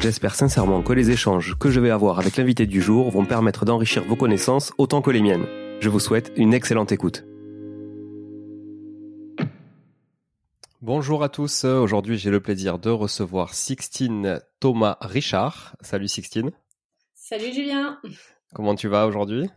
J'espère sincèrement que les échanges que je vais avoir avec l'invité du jour vont permettre d'enrichir vos connaissances autant que les miennes. Je vous souhaite une excellente écoute. Bonjour à tous, aujourd'hui j'ai le plaisir de recevoir Sixtine Thomas Richard. Salut Sixtine. Salut Julien. Comment tu vas aujourd'hui?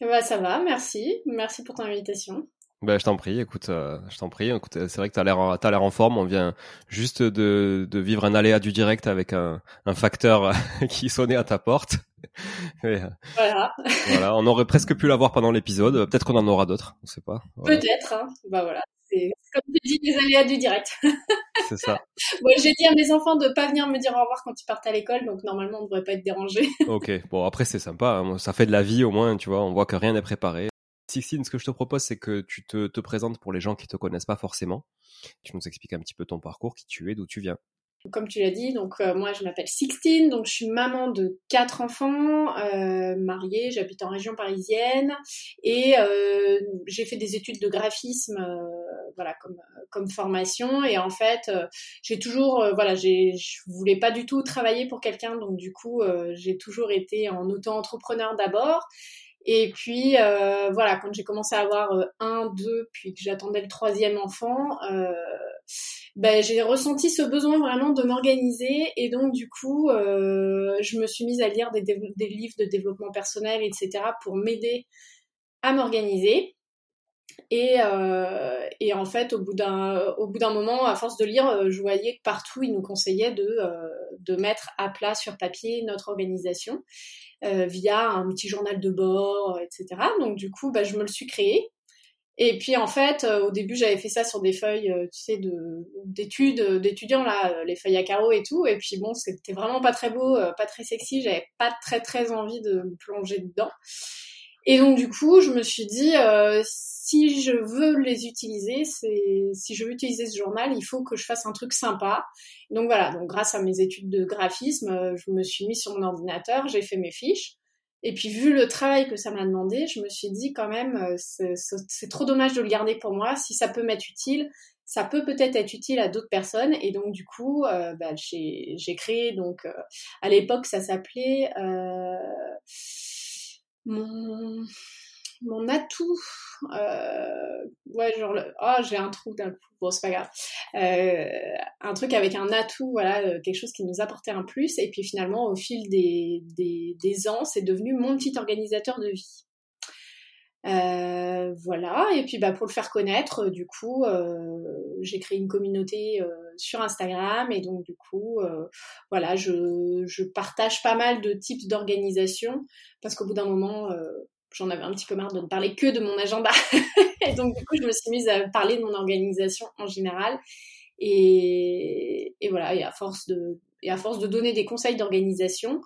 Bah, Ça va, merci. Merci pour ton invitation. Ben, je t'en prie, écoute, euh, je t'en prie. Écoute, c'est vrai que t'as l'air, t'as l'air en forme. On vient juste de, de vivre un aléa du direct avec un, un facteur qui sonnait à ta porte. voilà. voilà, on aurait presque pu l'avoir pendant l'épisode. Peut-être qu'on en aura d'autres, on sait pas. Peut-être. Hein. Bah voilà, c'est comme tu dis les aléas du direct. c'est ça. Bon, j'ai dit à mes enfants de pas venir me dire au revoir quand ils partent à l'école, donc normalement on devrait pas être dérangé. ok, bon après c'est sympa, hein. ça fait de la vie au moins, tu vois. On voit que rien n'est préparé. Sixtine, ce que je te propose, c'est que tu te, te, présentes pour les gens qui te connaissent pas forcément. Tu nous expliques un petit peu ton parcours, qui tu es, d'où tu viens. Comme tu l'as dit, donc euh, moi je m'appelle Sixtine, donc je suis maman de quatre enfants, euh, mariée, j'habite en région parisienne et euh, j'ai fait des études de graphisme, voilà comme comme formation et en fait j'ai toujours voilà je voulais pas du tout travailler pour quelqu'un donc du coup j'ai toujours été en auto-entrepreneur d'abord et puis euh, voilà, quand j'ai commencé à avoir euh, un, deux, puis que j'attendais le troisième enfant, euh, ben, j'ai ressenti ce besoin vraiment de m'organiser. Et donc du coup, je me suis mise à lire des, livres de développement personnel, etc., pour m'aider à m'organiser. Et, euh, et, en fait, au bout d'un moment, à force de lire, je voyais que partout ils nous conseillaient de de mettre à plat sur papier notre organisation. Euh, via un petit journal de bord, euh, etc. Donc du coup, bah, je me le suis créé. Et puis en fait, au début, j'avais fait ça sur des feuilles, tu sais, de d'études, d'étudiants là, les feuilles à carreaux et tout. Et puis bon, c'était vraiment pas très beau, pas très sexy. J'avais pas très très envie de me plonger dedans. Et donc du coup, je me suis dit, euh, si je veux les utiliser, c'est si je veux utiliser ce journal, il faut que je fasse un truc sympa. Donc voilà, donc grâce à mes études de graphisme, euh, je me suis mis sur mon ordinateur, j'ai fait mes fiches. Et puis vu le travail que ça m'a demandé, je me suis dit quand même, euh, c'est trop dommage de le garder pour moi. Si ça peut m'être utile, ça peut peut-être être utile à d'autres personnes. Et donc du coup, euh, bah, j'ai créé donc à l'époque ça s'appelait mon, atout, euh, ouais, genre, oh, j'ai un trou d'un coup, bon, c'est pas grave, euh, un truc avec un atout, voilà, euh, quelque chose qui nous apportait un plus, et puis finalement, au fil des, des, des ans, c'est devenu mon petit organisateur de vie. Euh, voilà, et puis bah, pour le faire connaître, du coup, euh, j'ai créé une communauté euh, sur Instagram et donc du coup, voilà, je, je, partage pas mal de types d'organisation parce qu'au bout d'un moment, j'en avais un petit peu marre de ne parler que de mon agenda. et donc du coup, je me suis mise à parler de mon organisation en général. Et, et voilà, et à force de, et à force de donner des conseils d'organisation,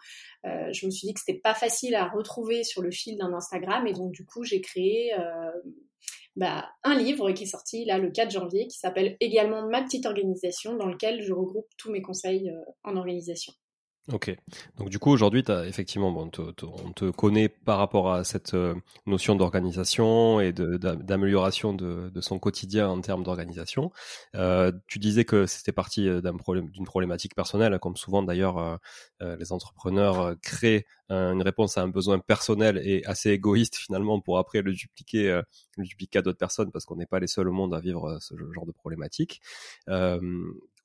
euh, je me suis dit que c'était pas facile à retrouver sur le fil d'un Instagram et donc du coup j'ai créé euh, bah, un livre qui est sorti là le 4 janvier qui s'appelle également Ma petite organisation dans lequel je regroupe tous mes conseils euh, en organisation. Ok. Donc du coup aujourd'hui, as, effectivement, bon, on te connaît par rapport à cette euh, notion d'organisation et d'amélioration de, de, son quotidien en termes d'organisation. Euh, tu disais que c'était parti euh, d'un problème, d'une problématique personnelle, comme souvent d'ailleurs euh, euh les entrepreneurs créent une réponse à un besoin personnel et assez égoïste finalement pour après le dupliquer, le dupliquer à d'autres personnes parce qu'on n'est pas les seuls au monde à vivre ce genre de problématique.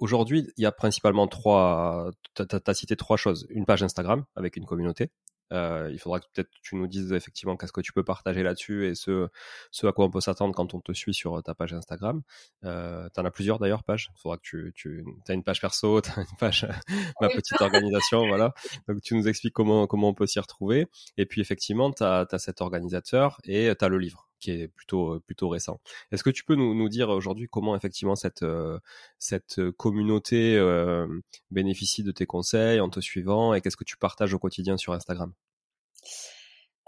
Aujourd'hui, il y a principalement trois. Tu as, cité trois choses. Une page Instagram avec une communauté. Euh, il faudra que peut-être tu nous dises effectivement qu'est-ce que tu peux partager là-dessus et ce, ce à quoi on peut s'attendre quand on te suit sur ta page Instagram. Euh, tu en as plusieurs d'ailleurs pages. Il faudra que tu, tu as une page perso, tu as une page ma petite organisation, voilà. Donc tu nous expliques comment comment on peut s'y retrouver. Et puis effectivement, tu as, as, cet organisateur et tu as le livre qui est plutôt plutôt récent. Est-ce que tu peux nous, nous dire aujourd'hui comment effectivement cette euh, cette communauté euh, bénéficie de tes conseils en te suivant et qu'est-ce que tu partages au quotidien sur Instagram?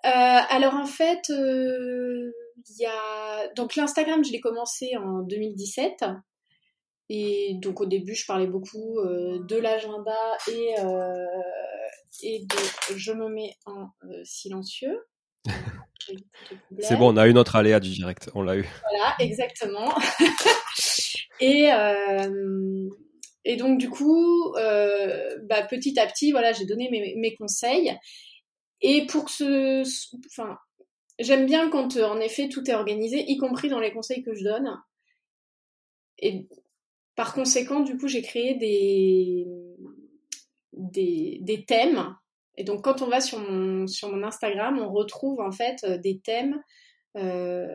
Euh, alors en fait, il y a donc l'Instagram, je l'ai commencé en 2017 et donc au début, je parlais beaucoup de l'agenda et et de je me mets en silencieux. C'est bon, on a eu notre aléa du direct, on l'a eu. Voilà, exactement. et, euh, et donc du coup, euh, bah, petit à petit, voilà, j'ai donné mes, mes, conseils. Et pour que ce, enfin, j'aime bien quand en effet tout est organisé, y compris dans les conseils que je donne. Et par conséquent, du coup, j'ai créé des, des, des thèmes et donc quand on va sur mon, sur mon Instagram, on retrouve en fait euh, des thèmes euh,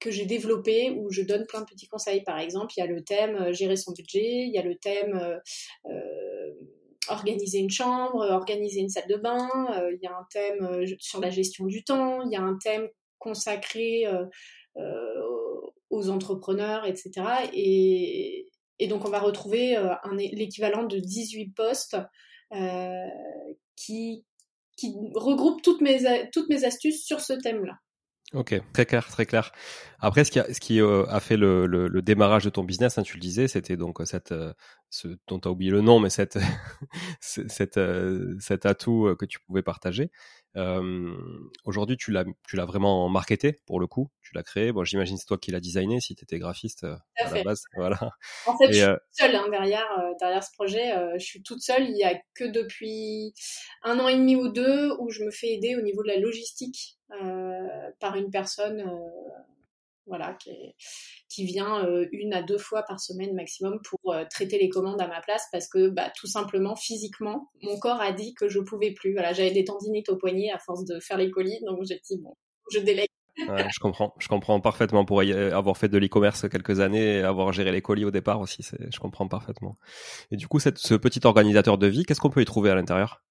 que j'ai développés où je donne plein de petits conseils. Par exemple, il y a le thème euh, gérer son budget, il y a le thème organiser une chambre, organiser une salle de bain, il y a un thème sur la gestion du temps, il y a un thème consacré aux entrepreneurs, etc. Et, donc on va retrouver l'équivalent de 18 postes qui, qui regroupe toutes mes, toutes mes astuces sur ce thème-là. Ok, très clair, très clair. Après, ce qui a, ce qui euh, a fait le, le, le, démarrage de ton business, hein, tu le disais, c'était donc cette, euh, ce dont tu as oublié le nom, mais cette, cette, euh, cet atout que tu pouvais partager. Euh, Aujourd'hui, tu l'as, tu l'as vraiment marketé pour le coup. Tu l'as créé. Bon, j'imagine c'est toi qui l'as designé si tu étais graphiste à, la base. Voilà. En fait, je suis toute seule hein, derrière, derrière ce projet. je suis toute seule. Il y a que depuis un an et demi ou deux où je me fais aider au niveau de la logistique euh, par une personne euh, voilà, qui, qui vient euh, une à deux fois par semaine maximum pour traiter les commandes à ma place parce que bah, tout simplement physiquement mon corps a dit que je pouvais plus. Voilà, j'avais des tendinites au poignet à force de faire les colis, donc j'ai dit bon, je délègue. je comprends, je comprends parfaitement pour avoir fait de l'e-commerce quelques années et avoir géré les colis au départ aussi, je comprends parfaitement. Et du coup, ce petit organisateur de vie, qu'est-ce qu'on peut y trouver à l'intérieur?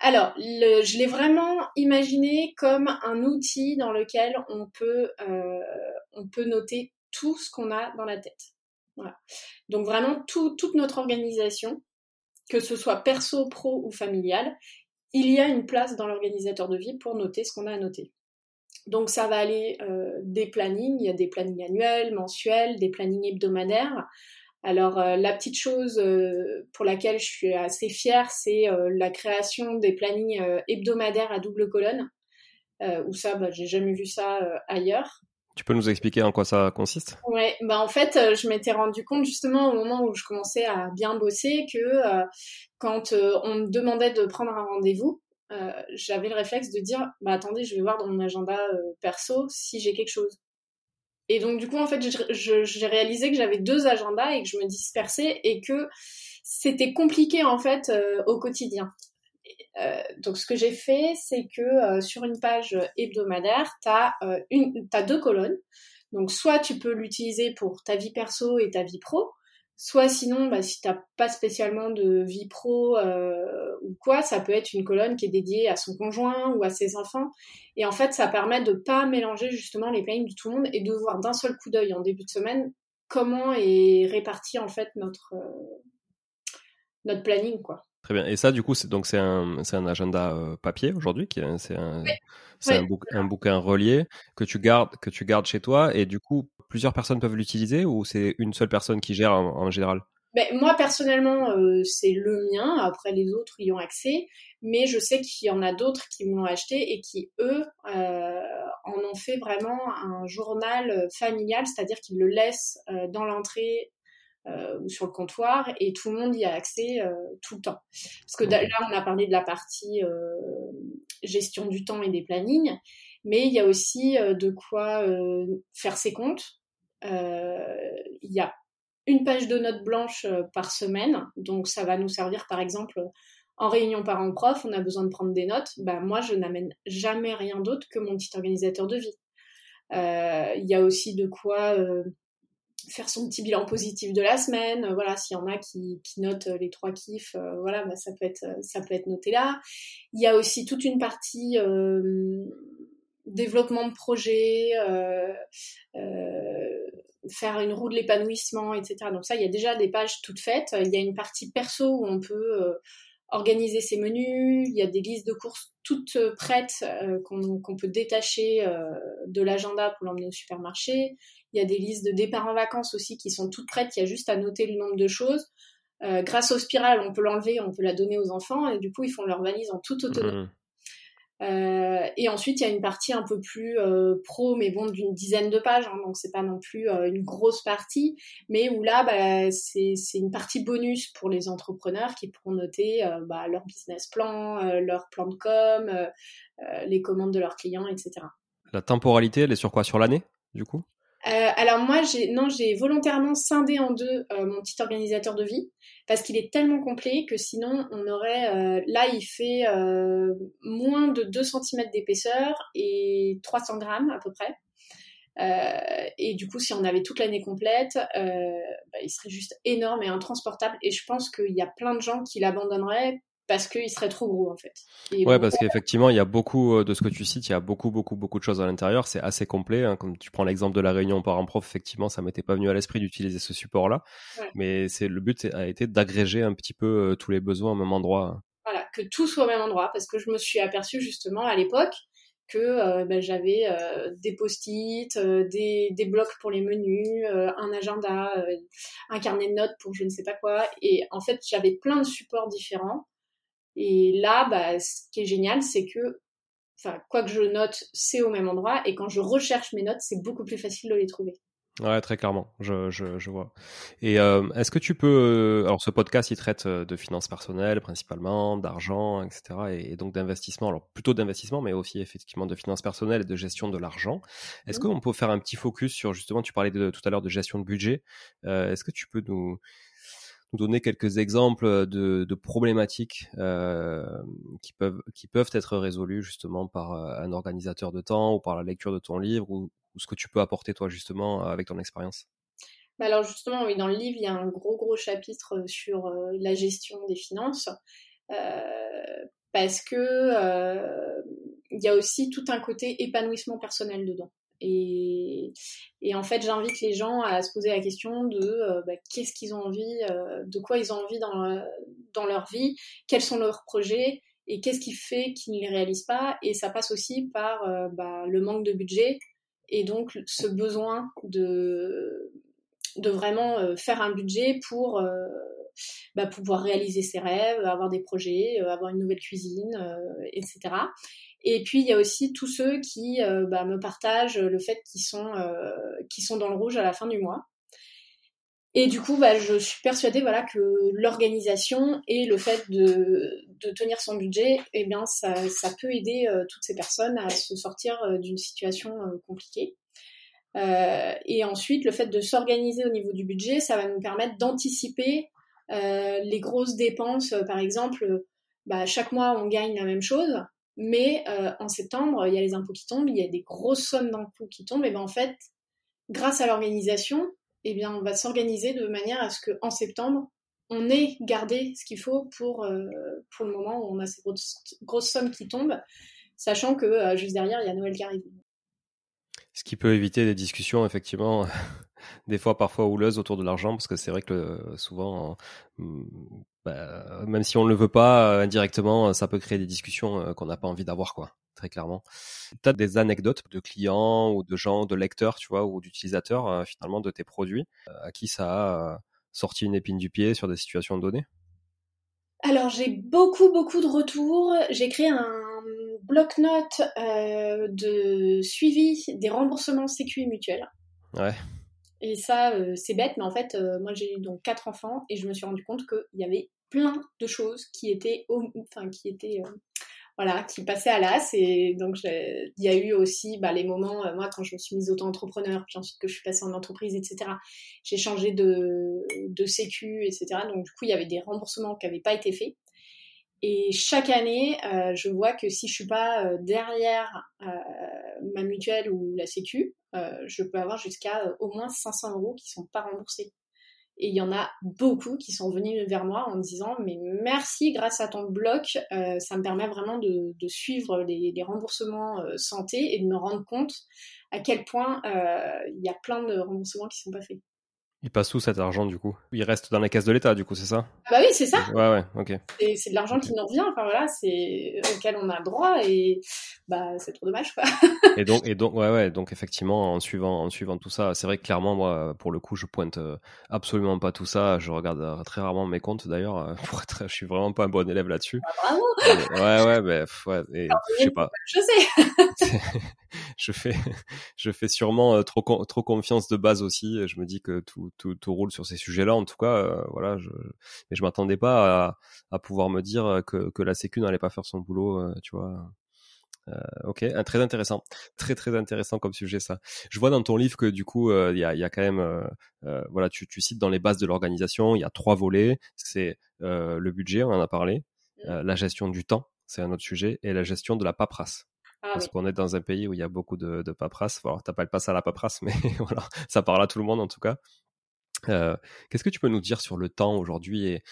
Alors, je l'ai vraiment imaginé comme un outil dans lequel on peut, euh, noter tout ce qu'on a dans la tête. Donc vraiment toute notre organisation, que ce soit perso, pro ou familial, il y a une place dans l'organisateur de vie pour noter ce qu'on a à noter. Donc ça va aller euh, des plannings, il y a des plannings annuels, mensuels, des plannings hebdomadaires. Alors euh, la petite chose euh, pour laquelle je suis assez fière, c'est la création des plannings hebdomadaires à double colonne. où ça, bah, j'ai jamais vu ça ailleurs. Tu peux nous expliquer en quoi ça consiste? Ouais, bah en fait, je m'étais rendu compte justement au moment où je commençais à bien bosser que quand on me demandait de prendre un rendez-vous, euh, j'avais le réflexe de dire bah attendez je vais voir dans mon agenda euh, perso si j'ai quelque chose et donc du coup en fait j'ai réalisé que j'avais deux agendas et que je me dispersais et que c'était compliqué en fait euh, au quotidien. Donc ce que j'ai fait c'est que sur une page hebdomadaire t'as une as deux colonnes. Donc soit tu peux l'utiliser pour ta vie perso et ta vie pro Soit sinon, bah, si t'as pas spécialement de vie pro euh, ou quoi, ça peut être une colonne qui est dédiée à son conjoint ou à ses enfants. Et en fait, ça permet de pas mélanger justement les plannings de tout le monde et de voir d'un seul coup d'œil en début de semaine comment est réparti en fait notre euh, notre planning quoi. Très bien. Et ça, du coup, c'est donc c'est un, c'est un agenda euh, papier aujourd'hui, qui c'est un, un, un, bouquin relié que tu gardes que tu gardes chez toi. Et du coup, plusieurs personnes peuvent l'utiliser ou c'est une seule personne qui gère en, général? Ben, moi personnellement, euh, c'est le mien. Après, les autres y ont accès, mais je sais qu'il y en a d'autres qui m'ont acheté et qui eux euh, en ont fait vraiment un journal familial, c'est-à-dire qu'ils le laissent euh, dans l'entrée ou sur le comptoir et tout le monde y a accès tout le temps. Parce que là, on a parlé de la partie gestion du temps et des plannings, mais il y a aussi euh, de quoi euh, faire ses comptes. Euh, il y a une page de notes blanches par semaine, donc ça va nous servir par exemple en réunion parents-prof, on a besoin de prendre des notes. Bah, moi, je n'amène jamais rien d'autre que mon petit organisateur de vie. Il y a aussi de quoi faire son petit bilan positif de la semaine. Voilà, s'il y en a qui, qui notent les trois kiffs, voilà, bah, ça peut être ça peut être noté là. Il y a aussi toute une partie développement de projet, euh, euh, faire une roue de l'épanouissement, etc. Donc ça, il y a déjà des pages toutes faites. Il y a une partie perso où on peut euh, organiser ses menus. Il y a des listes de courses toutes prêtes qu'on peut détacher de l'agenda pour l'emmener au supermarché. Il y a des listes de départ en vacances aussi qui sont toutes prêtes. Il y a juste à noter le nombre de choses. grâce aux spirales, on peut l'enlever, on peut la donner aux enfants et du coup, ils font leur valise en toute autonomie. Mmh. Euh, et ensuite, il y a une partie un peu plus euh, pro, mais bon, d'une dizaine de pages, hein, donc c'est pas non plus euh, une grosse partie, mais où là, bah, c'est une partie bonus pour les entrepreneurs qui pourront noter bah, leur business plan, leur plan de com, les commandes de leurs clients, etc. La temporalité, elle est sur quoi? Sur l'année, du coup? Euh, alors moi, j'ai non, j'ai volontairement scindé en deux euh, mon petit organisateur de vie parce qu'il est tellement complet que sinon on aurait euh, là il fait moins de 2 cm d'épaisseur et 300 grammes à peu près. et du coup, si on avait toute l'année complète, bah, il serait juste énorme et intransportable. Et je pense qu'il y a plein de gens qui l'abandonneraient parce qu'il serait trop gros en fait. ouais, parce qu'effectivement, il y a beaucoup euh, de ce que tu cites, il y a beaucoup, beaucoup, beaucoup de choses à l'intérieur. C'est assez complet. Hein. Comme tu prends l'exemple de la réunion parent-prof, effectivement, ça m'était pas venu à l'esprit d'utiliser ce support-là. Mais c'est le but a été d'agréger un petit peu euh, tous les besoins au même endroit. Voilà, que tout soit au même endroit, parce que je me suis aperçue justement à l'époque que euh, ben, j'avais des post-it, des, des, blocs pour les menus, un agenda, un carnet de notes pour je ne sais pas quoi. Et en fait, j'avais plein de supports différents et là, bah, ce qui est génial, c'est que, enfin, quoi que je note, c'est au même endroit. Et quand je recherche mes notes, c'est beaucoup plus facile de les trouver. Ouais, très clairement, je, je, je vois. Et euh, est-ce que tu peux... Euh, alors ce podcast, il traite euh, de finances personnelles principalement, d'argent, etc. Et, donc d'investissement, alors plutôt d'investissement, mais aussi effectivement de finances personnelles et de gestion de l'argent. Est-ce mmh. qu'on peut faire un petit focus sur justement, tu parlais de, tout à l'heure de gestion de budget. est-ce que tu peux nous, donner quelques exemples de, de problématiques euh, qui, peuvent, être résolues justement par euh, un organisateur de temps ou par la lecture de ton livre ou, ce que tu peux apporter toi justement avec ton expérience? Bah alors justement, oui, dans le livre, il y a un gros gros chapitre sur euh, la gestion des finances. Euh, parce que il y a aussi tout un côté épanouissement personnel dedans. Et, en fait, j'invite les gens à se poser la question de bah, qu'est-ce qu'ils ont envie, de quoi ils ont envie dans, dans leur vie, quels sont leurs projets et qu'est-ce qui fait qu'ils ne les réalisent pas. Et ça passe aussi par bah, le manque de budget et donc ce besoin de, de vraiment euh, faire un budget pour euh, bah, pouvoir réaliser ses rêves, avoir des projets, euh, avoir une nouvelle cuisine, etc. Et puis il y a aussi tous ceux qui bah, me partagent le fait qu'ils sont, qu'ils sont dans le rouge à la fin du mois. Et du coup, bah, je suis persuadée voilà, que l'organisation et le fait de, tenir son budget, eh bien, ça, ça peut aider toutes ces personnes à se sortir d'une situation compliquée. Euh, et ensuite, le fait de s'organiser au niveau du budget, ça va nous permettre d'anticiper euh, les grosses dépenses. Par exemple, bah, chaque mois, on gagne la même chose, mais euh, en septembre, il y a les impôts qui tombent, il y a des grosses sommes d'impôts qui tombent. Et ben en fait, grâce à l'organisation, eh bien, on va s'organiser de manière à ce qu'en septembre, on ait gardé ce qu'il faut pour, pour le moment où on a ces grosses, sommes qui tombent, sachant que juste derrière, il y a Noël qui arrive. Ce qui peut éviter des discussions, effectivement, des fois parfois houleuses autour de l'argent, parce que c'est vrai que euh, souvent, mm, bah, même si on ne le veut pas, euh, indirectement, ça peut créer des discussions euh, qu'on n'a pas envie d'avoir, quoi, très clairement. Tu as des anecdotes de clients ou de gens, de lecteurs, tu vois, ou d'utilisateurs, finalement, de tes produits, à qui ça a sorti une épine du pied sur des situations données? Alors j'ai beaucoup beaucoup de retours. J'ai créé un bloc-notes euh, de suivi des remboursements sécu mutuels. Ouais. Et ça, euh, c'est bête, mais en fait, euh, moi j'ai eu donc quatre enfants et je me suis rendu compte qu'il y avait plein de choses qui étaient, enfin, qui étaient voilà, qui passaient à l'as. Et donc, il y a eu aussi bah, les moments, moi, quand je me suis mise auto-entrepreneur, puis ensuite que je suis passée en entreprise, etc., j'ai changé de, de sécu, etc. Donc, du coup, il y avait des remboursements qui n'avaient pas été faits. Et chaque année, euh, je vois que si je suis pas euh, derrière euh, ma mutuelle ou la Sécu, je peux avoir jusqu'à au moins 500 euros qui sont pas remboursés. Et il y en a beaucoup qui sont venus vers moi en me disant mais merci grâce à ton bloc, ça me permet vraiment de, suivre les, remboursements santé et de me rendre compte à quel point il y a plein de remboursements qui sont pas faits. Il passe où cet argent du coup? Il reste dans la caisse de l'État du coup, c'est ça? Ah Bah oui, c'est ça. Ouais, ouais, ok. C'est de l'argent qui nous revient, enfin voilà, c'est auquel on a droit et bah c'est trop dommage quoi. et donc, et donc, ouais, ouais, donc effectivement, en suivant, en suivant tout ça, c'est vrai que clairement, moi, pour le coup, je pointe euh, absolument pas tout ça. Je regarde euh, très rarement mes comptes d'ailleurs. Euh, pour être, je suis vraiment pas un bon élève là-dessus. Ah, bravo. ouais, ouais, mais ouais, et, je sais pas. Je sais. je fais, je fais sûrement trop, trop confiance de base aussi. Je me dis que tout tout, roule sur ces sujets-là. En tout cas, euh, voilà, je, mais je m'attendais pas à, pouvoir me dire que, que la Sécu n'allait pas faire son boulot, euh, tu vois. Euh, ok, très intéressant, très très intéressant comme sujet ça. Je vois dans ton livre que du coup il y, a, y, a, quand même, voilà, tu, tu, cites dans les bases de l'organisation, il y a trois volets. C'est le budget, on en a parlé, mmh. la gestion du temps, c'est un autre sujet, et la gestion de la paperasse. Ah Parce qu'on est dans un pays où il y a beaucoup de, de paperasse. Alors, t'as pas à la paperasse, mais voilà, ça parle à tout le monde en tout cas. Euh, qu'est-ce que tu peux nous dire sur le temps aujourd'hui et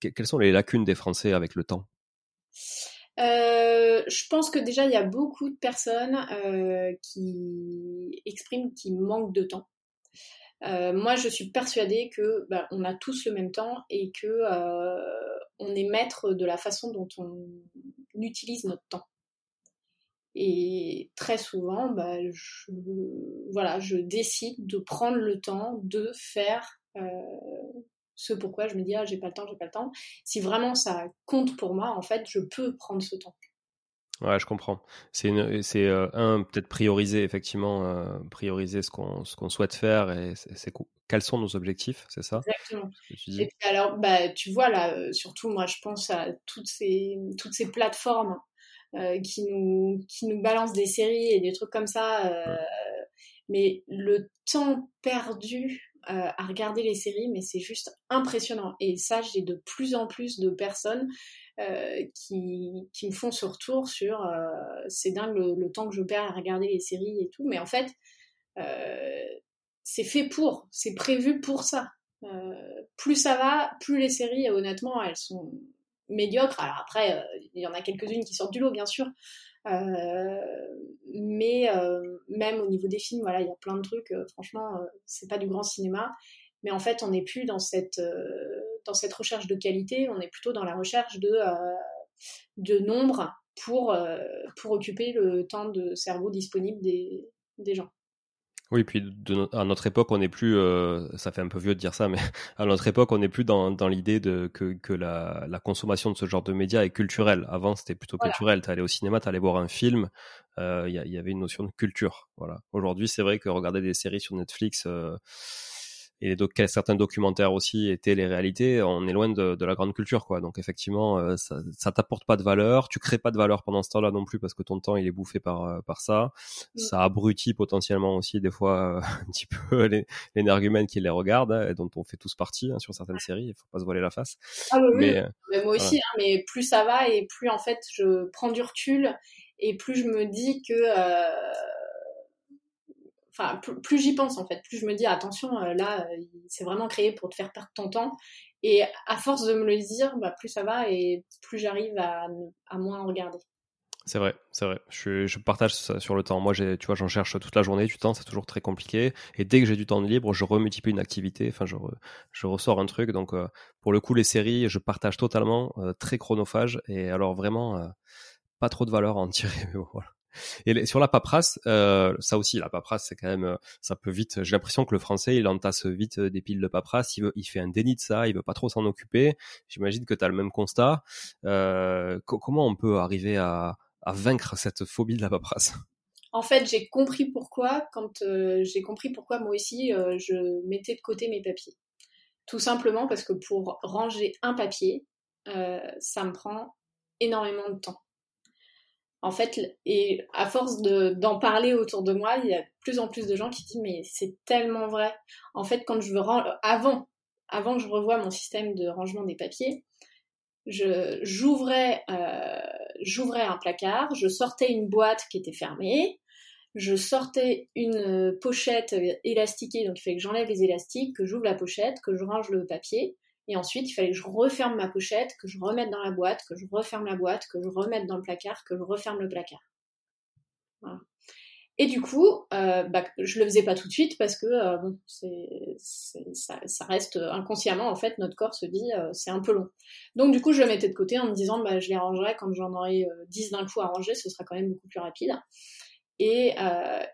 quelles sont les lacunes des Français avec le temps? Euh, je pense que déjà il y a beaucoup de personnes euh, qui expriment qu'ils manquent de temps. moi, je suis persuadée que bah, on a tous le même temps et que on est maître de la façon dont on utilise notre temps. Et très souvent, bah, je, voilà, je décide de prendre le temps de faire euh, ce pourquoi je me dis ah j'ai pas le temps, j'ai pas le temps. Si vraiment ça compte pour moi, en fait, je peux prendre ce temps. Ouais, je comprends. C'est c'est euh, un peut-être prioriser effectivement, euh, prioriser ce qu'on ce qu'on souhaite faire et c'est quels sont nos objectifs, c'est ça Exactement. Et puis alors, bah, tu vois là, surtout moi, je pense à toutes ces toutes ces plateformes euh, qui nous qui nous balance des séries et des trucs comme ça. Euh, mais le temps perdu euh, à regarder les séries, mais c'est juste impressionnant. Et ça, j'ai de plus en plus de personnes qui, qui, me font ce retour sur c'est dingue le, temps que je perds à regarder les séries et tout. Mais en fait, c'est fait pour, c'est prévu pour ça. plus ça va, plus les séries, honnêtement, elles sont médiocres. Alors après, il y en a quelques-unes qui sortent du lot, bien sûr. mais même au niveau des films, il y a plein de trucs. franchement, c'est pas du grand cinéma. Mais en fait, on n'est plus dans cette, recherche de qualité, on est plutôt dans la recherche de, de nombre pour, occuper le temps de cerveau disponible des gens. Oui, puis à notre époque, on n'est plus, euh, ça fait un peu vieux de dire ça, mais à notre époque, on n'est plus dans, dans l'idée de que, que la, la, consommation de ce genre de médias est culturelle. Avant, c'était plutôt culturel. Tu allais au cinéma, tu allais voir un film, euh, il y, y, avait une notion de culture. Voilà. Aujourd'hui, c'est vrai que regarder des séries sur Netflix, euh, et certains documentaires aussi étaient les réalités, on est loin de, de la grande culture, quoi. Donc effectivement, euh, ça, ça t'apporte pas de valeur, tu crées pas de valeur pendant ce temps-là non plus parce que ton temps il est bouffé par euh, par ça. Mm. Ça abrutit potentiellement aussi des fois euh, un petit peu l'énergumène qui les regarde hein, et dont on fait tous partie hein, sur certaines séries. Il faut pas se voiler la face. Ah oui, mais, mais moi aussi, hein, mais plus ça va et plus en fait je prends du recul et plus je me dis que enfin plus, j'y pense en fait, plus je me dis attention euh, là euh, c'est vraiment créé pour te faire perdre ton temps et à force de me le dire, bah, plus ça va et plus j'arrive à, à moins regarder. C'est vrai, c'est vrai. Je, je, partage ça sur le temps. Moi, tu vois, j'en cherche toute la journée du temps, c'est toujours très compliqué. Et dès que j'ai du temps libre, je remultiplie une activité. Enfin, je, je ressors un truc. Donc, euh, pour le coup, les séries, je partage totalement, très chronophage. Et alors, vraiment, pas trop de valeur à en tirer. Mais voilà. Et sur la paperasse, euh, ça aussi, la paperasse, c'est quand même, euh, ça peut vite. J'ai l'impression que le français, il entasse vite euh, des piles de paperasse. Il, veut, il fait un déni de ça. Il veut pas trop s'en occuper. J'imagine que tu as le même constat. Comment on peut arriver à, vaincre cette phobie de la paperasse? En fait, j'ai compris pourquoi. Quand j'ai compris pourquoi moi aussi, je mettais de côté mes papiers. Tout simplement parce que pour ranger un papier, ça me prend énormément de temps en fait, et à force d'en parler autour de moi, il y a de plus en plus de gens qui disent mais c'est tellement vrai. En fait, quand je veux avant, avant que je revoie mon système de rangement des papiers, je j'ouvrais euh, j'ouvrais un placard, je sortais une boîte qui était fermée, je sortais une pochette élastiquée, donc il fallait que j'enlève les élastiques, que j'ouvre la pochette, que je range le papier, et ensuite, il fallait que je referme ma pochette, que je remette dans la boîte, que je referme la boîte, que je remette dans le placard, que je referme le placard. Et du coup, euh, bah, je le faisais pas tout de suite parce que euh, bon, ça, reste inconsciemment en fait notre corps se dit euh, c'est un peu long. Donc du coup, je le mettais de côté en me disant bah, je les rangerai quand j'en aurai 10 euh, d'un coup à ranger, ce sera quand même beaucoup plus rapide. Et,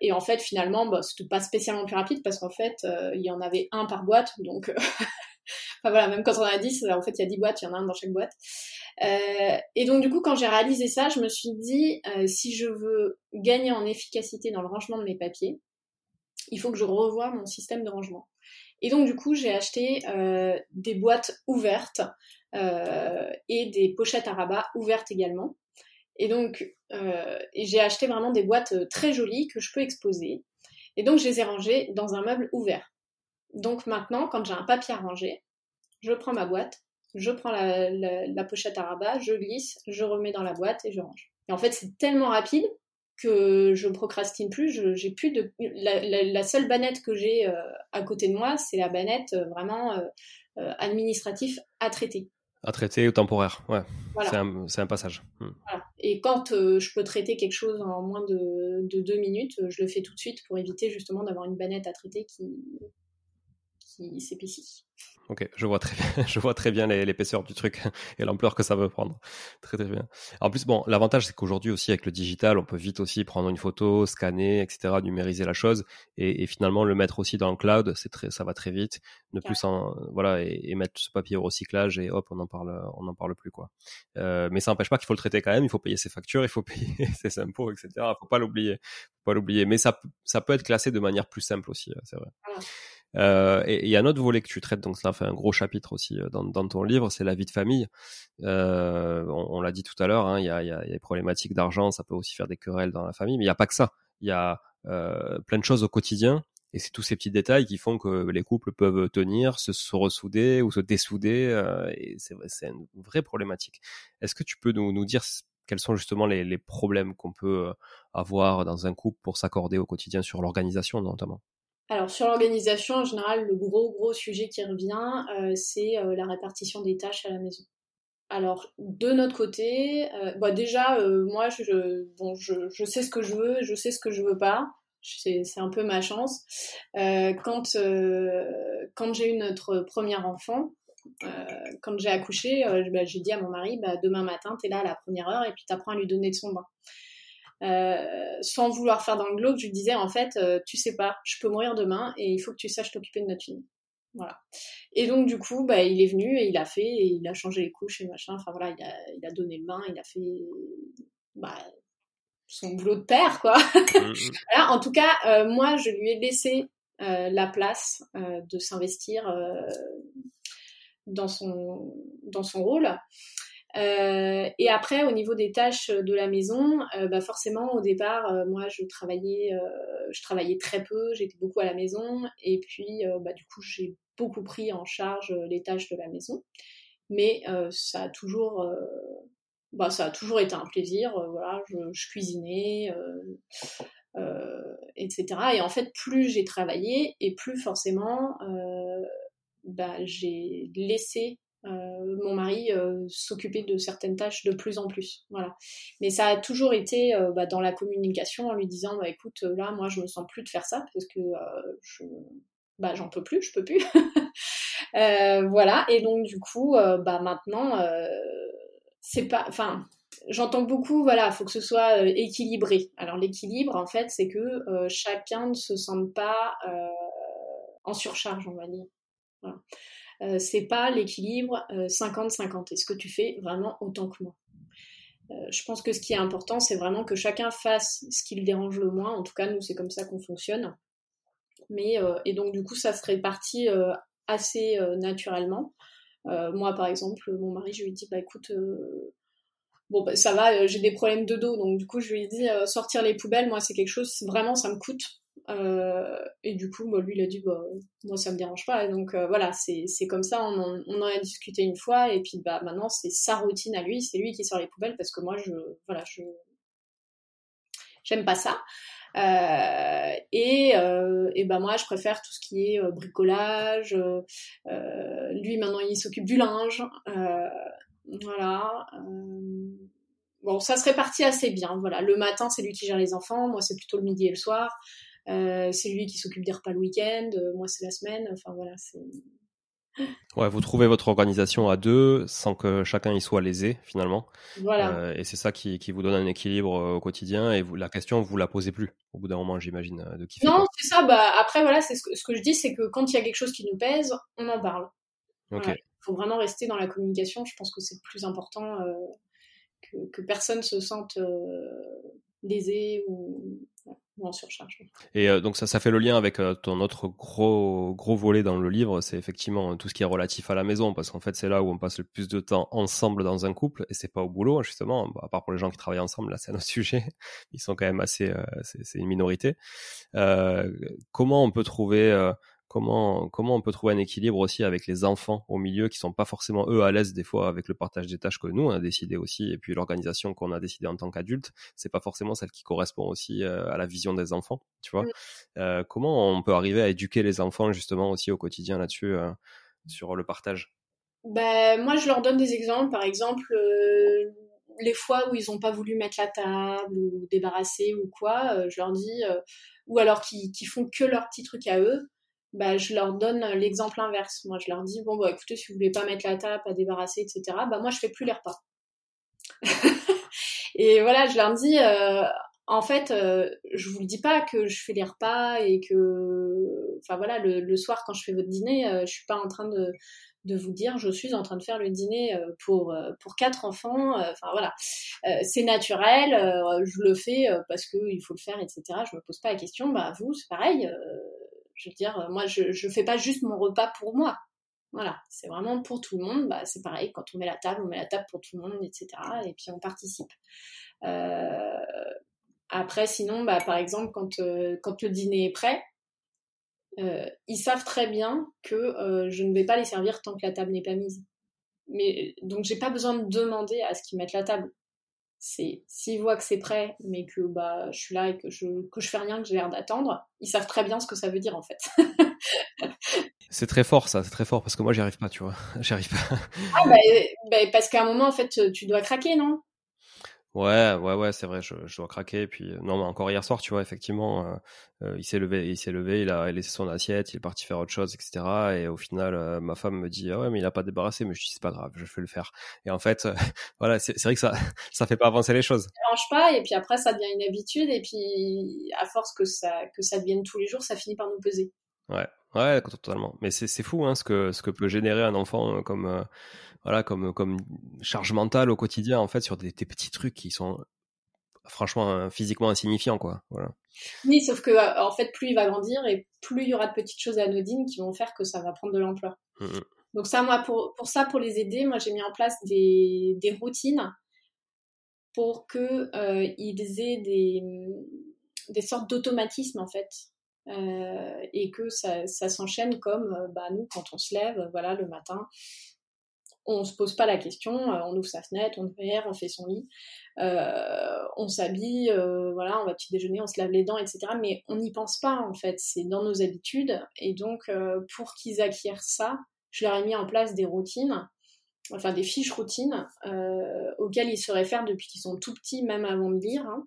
et en fait, finalement, bah, c'était pas spécialement plus rapide parce qu'en fait, il y en avait un par boîte, donc enfin voilà, même quand on a 10, en fait, il y a 10 boîtes, il y en a un dans chaque boîte. Euh, et donc, du coup, quand j'ai réalisé ça, je me suis dit, euh, si je veux gagner en efficacité dans le rangement de mes papiers, il faut que je revoie mon système de rangement. Et donc, du coup, j'ai acheté euh, des boîtes ouvertes euh, et des pochettes à rabat ouvertes également. Et donc, euh, j'ai acheté vraiment des boîtes très jolies que je peux exposer. Et donc, je les ai rangées dans un meuble ouvert. Donc maintenant, quand j'ai un papier à ranger, je prends ma boîte, je prends la, pochette à rabat, je glisse, je remets dans la boîte et je range. Et en fait, c'est tellement rapide que je procrastine plus. j'ai plus de la, seule banette que j'ai euh, à côté de moi, c'est la banette euh, vraiment euh, administrative à traiter. À traiter ou temporaire, ouais. C'est un, passage. Hmm. Et quand je peux traiter quelque chose en moins de, de, deux minutes, je le fais tout de suite pour éviter justement d'avoir une banette à traiter qui, qui s'épaissit. Ok, je vois très bien, je vois très bien l'épaisseur du truc et l'ampleur que ça veut prendre. Très très bien. En plus, bon, l'avantage c'est qu'aujourd'hui aussi avec le digital, on peut vite aussi prendre une photo, scanner, etc., numériser la chose et, finalement le mettre aussi dans le cloud. C'est très, ça va très vite. Ne plus en, voilà, et, mettre ce papier au recyclage et hop, on en parle, on en parle plus quoi. Euh, mais ça n'empêche pas qu'il faut le traiter quand même. Il faut payer ses factures, il faut payer ses impôts, etc. Faut pas l'oublier, faut pas l'oublier. Mais ça, ça peut être classé de manière plus simple aussi, c'est vrai. Euh, et il y a un autre volet que tu traites, donc ça fait un gros chapitre aussi euh, dans, dans ton livre, c'est la vie de famille. Euh, on, l'a dit tout à l'heure, hein, il y, a, y, a, des problématiques d'argent, ça peut aussi faire des querelles dans la famille, mais il n'y a pas que ça. Il y a euh, plein de choses au quotidien, et c'est tous ces petits détails qui font que les couples peuvent tenir, se, se ressouder ou se dessouder, euh, et c'est une vraie problématique. Est-ce que tu peux nous, nous dire quels sont justement les, les problèmes qu'on peut avoir dans un couple pour s'accorder au quotidien sur l'organisation notamment? Alors sur l'organisation, en général, le gros gros sujet qui revient, euh, c'est euh, la répartition des tâches à la maison. alors, de notre côté, bah déjà, moi, je, bon, je, je, sais ce que je veux, je sais ce que je veux pas. C'est un peu ma chance. quand quand j'ai eu notre premier enfant, quand j'ai accouché, bah, j'ai dit à mon mari, bah, demain matin, tu es là à la première heure et puis tu apprends à lui donner de son bain. Sans vouloir faire dans le glauque, je lui disais en fait, tu sais pas, je peux mourir demain et il faut que tu saches t'occuper de notre fille. Voilà. Et donc, du coup, bah, il est venu et il a fait, et il a changé les couches et machin. Enfin, voilà, il a, il a donné le bain, il a fait bah, son boulot de père, quoi. Mm, mm. voilà, en tout cas, euh, moi, je lui ai laissé euh, la place euh, de s'investir dans, son, dans son rôle. Euh, et après, au niveau des tâches de la maison, euh, bah forcément, au départ, euh, moi, je travaillais, je travaillais très peu, j'étais beaucoup à la maison, et puis, bah, du coup, j'ai beaucoup pris en charge les tâches de la maison. Mais ça a toujours, bah, ça a toujours été un plaisir. voilà, je, je cuisinais. etc. Et en fait, plus j'ai travaillé et plus forcément, bah, j'ai laissé euh, mon mari euh, s'occupait de certaines tâches de plus en plus. Voilà. Mais ça a toujours été euh, bah, dans la communication en lui disant bah, écoute, là, moi, je me sens plus de faire ça parce que bah, j'en peux plus, je peux plus. voilà. Et donc, du coup, maintenant, c'est pas. Enfin. J'entends beaucoup, voilà, faut que ce soit équilibré. Alors l'équilibre, en fait, c'est que chacun ne se sente pas en surcharge, on va dire. Voilà. Euh, c'est pas l'équilibre 50-50. Euh, Est-ce que tu fais vraiment autant que moi? Euh, je pense que ce qui est important, c'est vraiment que chacun fasse ce qui le dérange le moins. En tout cas, nous, c'est comme ça qu'on fonctionne. Mais, et donc, du coup, ça se répartit assez naturellement. moi, par exemple, mon mari, je lui dis, bah écoute, bah, ça va, j'ai des problèmes de dos, donc du coup, je lui ai dit, sortir les poubelles, moi, c'est quelque chose, vraiment, ça me coûte. Euh, et du coup, bah, lui, il a dit, bah, moi, ça me dérange pas. Donc, euh, voilà, c'est comme ça, on en, a discuté une fois, et puis bah, maintenant, c'est sa routine à lui, c'est lui qui sort les poubelles, parce que moi, je, voilà, je, j'aime pas ça. Euh, et, et ben moi, je préfère tout ce qui est bricolage. Lui, maintenant, il s'occupe du linge. voilà. bon, ça se répartit assez bien. Voilà, le matin, c'est lui qui gère les enfants. Moi, c'est plutôt le midi et le soir. Euh, c'est lui qui s'occupe des repas le week-end, euh, moi c'est la semaine. Enfin voilà, c'est. Ouais, vous trouvez votre organisation à deux sans que chacun y soit lésé finalement. Voilà. Euh, et c'est ça qui, qui, vous donne un équilibre au quotidien. Et vous, la question, vous la posez plus au bout d'un moment, j'imagine, de qui. Non, c'est ça. Bah après voilà, c'est ce que, ce que, je dis, c'est que quand il y a quelque chose qui nous pèse, on en parle. Ok. Il faut vraiment rester dans la communication. Je pense que c'est le plus important que, que, personne se sente lésé ou Et euh, donc ça, ça fait le lien avec euh, ton autre gros gros volet dans le livre, c'est effectivement tout ce qui est relatif à la maison, parce qu'en fait c'est là où on passe le plus de temps ensemble dans un couple, et c'est pas au boulot justement, à part pour les gens qui travaillent ensemble, là c'est un autre sujet, ils sont quand même assez, euh, c'est une minorité. comment on peut trouver comment comment on peut trouver un équilibre aussi avec les enfants au milieu qui sont pas forcément eux à l'aise des fois avec le partage des tâches que nous on a décidé aussi et puis l'organisation qu'on a décidé en tant qu'adulte c'est pas forcément celle qui correspond aussi euh, à la vision des enfants tu vois? Euh, comment on peut arriver à éduquer les enfants justement aussi au quotidien là-dessus euh, sur le partage? Ben moi je leur donne des exemples. Par exemple les fois où ils n'ont pas voulu mettre la table ou débarrasser ou quoi, je leur dis, ou alors qui, qui font que leur petit truc à eux, bah, je leur donne l'exemple inverse. Moi, je leur dis, bon, bah, écoutez, si vous voulez pas mettre la table, à débarrasser, etc., bah, moi, je fais plus les repas. et voilà, je leur dis, euh, en fait, euh, je vous le dis pas que je fais les repas et que, enfin voilà, le, le soir quand je fais votre dîner, euh, je suis pas en train de, de vous dire, je suis en train de faire le dîner euh, pour pour quatre enfants. Enfin voilà, c'est naturel, je le fais parce que il faut le faire, etc. Je me pose pas la question. Bah vous, c'est pareil je veux dire, euh, moi, je ne fais pas juste mon repas pour moi. Voilà, c'est vraiment pour tout le monde. Bah, c'est pareil, quand on met la table, on met la table pour tout le monde, etc. Et puis on participe. Euh, après, sinon, bah, par exemple, quand, euh, le dîner est prêt, ils savent très bien que je ne vais pas les servir tant que la table n'est pas mise. Mais donc, j'ai pas besoin de demander à ce qu'ils mettent la table. C'est s'ils voient que c'est prêt, mais que bah je suis là et que je que je fais rien, que j'ai l'air d'attendre, ils savent très bien ce que ça veut dire en fait. c'est très fort ça, c'est très fort parce que moi j'y arrive pas, tu vois, j'y arrive pas. ah bah, bah, parce qu'à un moment en fait tu dois craquer, non? Ouais, ouais, ouais, c'est vrai, je, je, dois craquer. puis, euh, non, mais encore hier soir, tu vois, effectivement, euh, euh, il s'est levé, il s'est levé, il a laissé son assiette, il est parti faire autre chose, etc. Et au final, ma femme me dit, ah ouais, mais il a pas débarrassé, mais je dis, c'est pas grave, je vais le faire. Et en fait, voilà, c'est vrai que ça, ça fait pas avancer les choses. Ça dérange pas, et puis après, ça devient une habitude, et puis, à force que ça, que ça devienne tous les jours, ça finit par nous peser. Ouais, ouais, totalement. Mais c'est fou, hein, ce que, ce que peut générer un enfant comme voilà, comme, comme charge mentale au quotidien, en fait, sur des, petits trucs qui sont franchement euh, physiquement insignifiants, quoi. Voilà. Oui, sauf que, euh, en fait, plus il va grandir et plus il y aura de petites choses anodines qui vont faire que ça va prendre de l'ampleur. Mmh, mmh. Donc ça, moi, pour, pour ça, pour les aider, moi, j'ai mis en place des, des routines pour qu'ils euh, aient des, des sortes d'automatismes, en fait. Euh, et que ça, s'enchaîne comme bah, nous, quand on se lève, voilà, le matin, on se pose pas la question, euh, on ouvre sa fenêtre, on ouvre on fait son lit, euh, on s'habille, euh, voilà, on va petit déjeuner, on se lave les dents, etc. Mais on n'y pense pas en fait, c'est dans nos habitudes. Et donc pour qu'ils acquièrent ça, je leur ai mis en place des routines, enfin des fiches routines auxquelles ils se réfèrent depuis qu'ils sont tout petits, même avant de lire. Hein.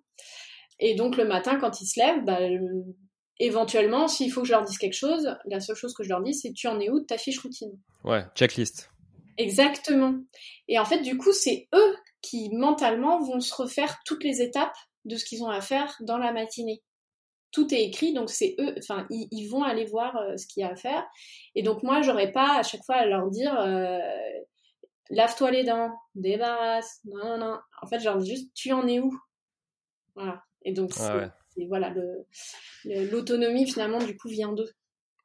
Et donc le matin, quand ils se lèvent, bah, éventuellement, s'il faut que je leur dise quelque chose, la seule chose que je leur dis, c'est tu en es où de ta fiche routine? Ouais, checklist. Exactement. Et en fait, du coup, c'est eux qui mentalement vont se refaire toutes les étapes de ce qu'ils ont à faire dans la matinée. Tout est écrit, donc c'est eux, enfin, ils, vont aller voir euh, ce qu'il y a à faire. Et donc moi, j'aurais pas à chaque fois à leur dire euh, lave-toi les dents, débarrasse, non, non, non. En fait, je leur dis juste tu en es où? Voilà. Et donc, c'est, voilà, l'autonomie finalement, du coup, vient d'eux.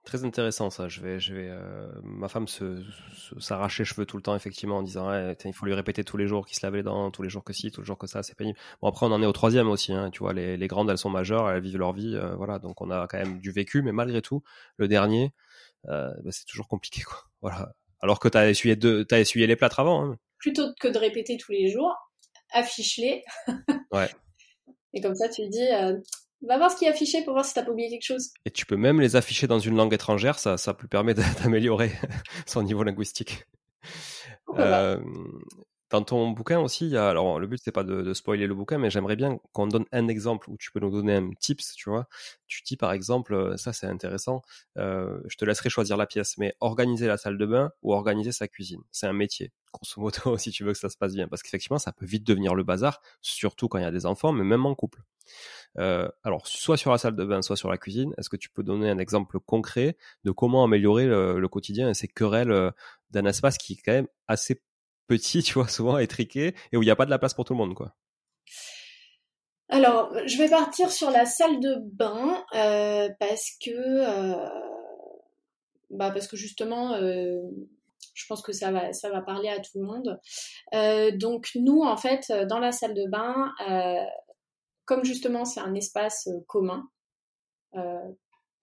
Très intéressant ça. Je vais, je vais. Euh, ma femme se, s'arrache les cheveux tout le temps effectivement en disant il faut lui répéter tous les jours qu'il se lave les dents, tous les jours que ci, tous les jours que ça, c'est pénible. Bon après on en est au troisième aussi. Hein, tu vois, les, les, grandes elles sont majeures, elles vivent leur vie, euh, voilà. Donc on a quand même du vécu, mais malgré tout, le dernier, euh, bah, c'est toujours compliqué quoi. Voilà. Alors que t'as essuyé deux, t'as essuyé les plâtres avant. Hein. Plutôt que de répéter tous les jours, affiche-les. ouais. Et comme ça tu dis Va voir ce qui est affiché pour voir si t'as pas oublié quelque chose. Et tu peux même les afficher dans une langue étrangère, ça, ça peut permettre d'améliorer son niveau linguistique. Euh, dans ton bouquin aussi, alors le but c'est pas de, spoiler le bouquin, mais j'aimerais bien qu'on donne un exemple où tu peux nous donner un tips, tu vois. Tu dis par exemple, euh, ça c'est intéressant, euh, je te laisserai choisir la pièce, mais organiser la salle de bain ou organiser sa cuisine, c'est un métier. Grosso modo, si tu veux que ça se passe bien, parce qu'effectivement ça peut vite devenir le bazar, surtout quand il y a des enfants, mais même en couple. Euh, alors, soit sur la salle de bain, soit sur la cuisine, est-ce que tu peux donner un exemple concret de comment améliorer le, quotidien et ces querelles d'un espace qui est quand même assez petit, tu vois, souvent étriqué, et où il n'y a pas de la place pour tout le monde, quoi alors, je vais partir sur la salle de bain euh, parce que bah parce que justement, je pense que ça va ça va parler à tout le monde. donc nous, en fait, dans la salle de bain, comme justement c'est un espace euh, commun, euh,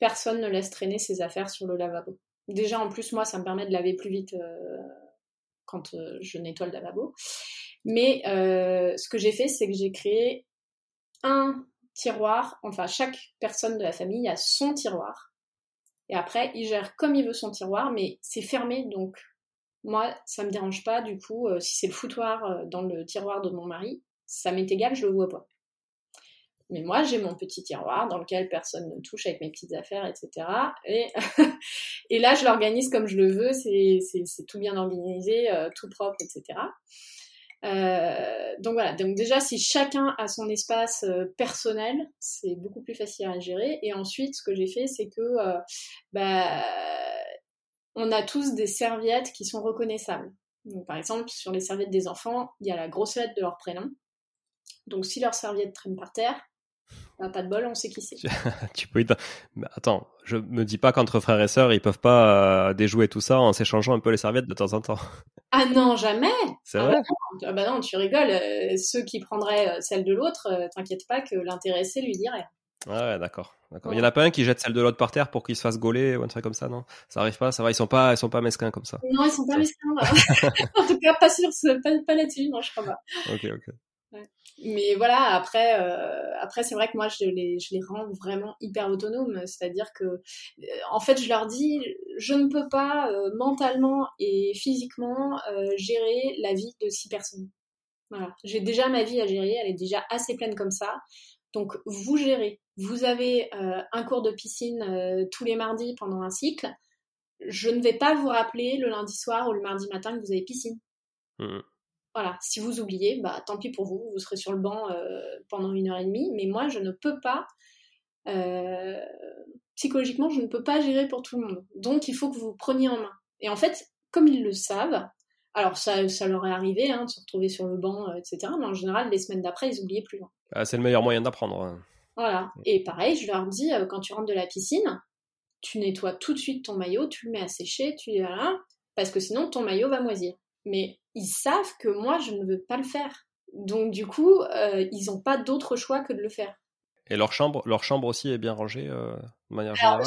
personne ne laisse traîner ses affaires sur le lavabo. Déjà en plus moi ça me permet de laver plus vite euh, quand je nettoie le lavabo. Mais ce que j'ai fait c'est que j'ai créé un tiroir, enfin chaque personne de la famille a son tiroir. Et après, il gère comme il veut son tiroir, mais c'est fermé, donc moi, ça me dérange pas. Du coup, si c'est le foutoir dans le tiroir de mon mari, ça m'est égal, je le vois pas. Mais moi, j'ai mon petit tiroir dans lequel personne ne touche avec mes petites affaires, etc. Et, et là, je l'organise comme je le veux. C'est tout bien organisé, euh, tout propre, etc. Euh, donc voilà. Donc déjà, si chacun a son espace euh, personnel, c'est beaucoup plus facile à gérer. Et ensuite, ce que j'ai fait, c'est que bah, on a tous des serviettes qui sont reconnaissables. Donc, par exemple, sur les serviettes des enfants, il y a la grosse lettre de leur prénom. Donc si leur serviette traîne par terre, bah, pas de bol, on sait qui c'est. tu peux. attends, je me dis pas qu'entre frères et sœurs, ils peuvent pas euh, déjouer tout ça en s'échangeant un peu les serviettes de temps en temps. Ah non, jamais. C'est ah vrai. Bah, bah non, tu rigoles. Euh, ceux qui prendraient euh, celle de l'autre, t'inquiète pas que l'intéressé lui dirait. Ah ouais, d'accord. Il y en a pas un qui jette celle de l'autre par terre pour qu'il se fasse gauler ou un truc comme ça, non? Ça arrive pas, ça va, ils sont pas, ils sont pas mesquins comme ça. Non, ils sont pas mesquins. en tout cas, pas sur ce, pas, là-dessus, non, je crois pas. Ok, ok. Mais voilà, après, euh, après c'est vrai que moi, je les, je les rends vraiment hyper autonomes. C'est-à-dire que, euh, en fait, je leur dis, je ne peux pas euh, mentalement et physiquement gérer la vie de six personnes. Voilà. J'ai déjà ma vie à gérer, elle est déjà assez pleine comme ça. Donc, vous gérez. Vous avez un cours de piscine tous les mardis pendant un cycle. Je ne vais pas vous rappeler le lundi soir ou le mardi matin que vous avez piscine. Mmh. Voilà, si vous oubliez, bah tant pis pour vous, vous serez sur le banc euh, pendant une heure et demie, mais moi je ne peux pas, euh, psychologiquement, je ne peux pas gérer pour tout le monde. Donc il faut que vous preniez en main. Et en fait, comme ils le savent, alors ça, ça leur est arrivé hein, de se retrouver sur le banc, euh, etc. Mais en général, les semaines d'après, ils oubliaient plus. Ah, c'est le meilleur moyen d'apprendre. Hein. Voilà. Et pareil, je leur dis, quand tu rentres de la piscine, tu nettoies tout de suite ton maillot, tu le mets à sécher, tu voilà, parce que sinon ton maillot va moisir. Mais ils savent que moi, je ne veux pas le faire. Donc du coup, euh, ils n'ont pas d'autre choix que de le faire. Et leur chambre, leur chambre aussi est bien rangée euh, de manière générale?